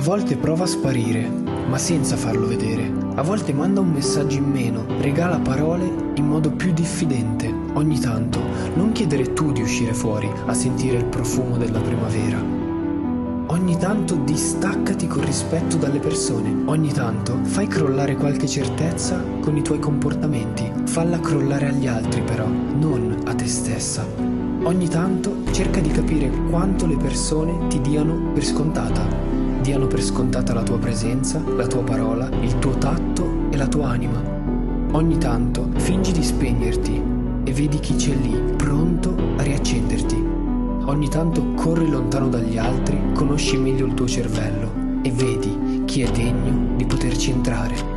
A volte prova a sparire, ma senza farlo vedere. A volte manda un messaggio in meno, regala parole in modo più diffidente. Ogni tanto non chiedere tu di uscire fuori a sentire il profumo della primavera. Ogni tanto distaccati con rispetto dalle persone. Ogni tanto fai crollare qualche certezza con i tuoi comportamenti. Falla crollare agli altri però, non a te stessa. Ogni tanto cerca di capire quanto le persone ti diano per scontata. Diano per scontata la tua presenza, la tua parola, il tuo tatto e la tua anima. Ogni tanto fingi di spegnerti e vedi chi c'è lì, pronto a riaccenderti. Ogni tanto corri lontano dagli altri, conosci meglio il tuo cervello e vedi chi è degno di poterci entrare.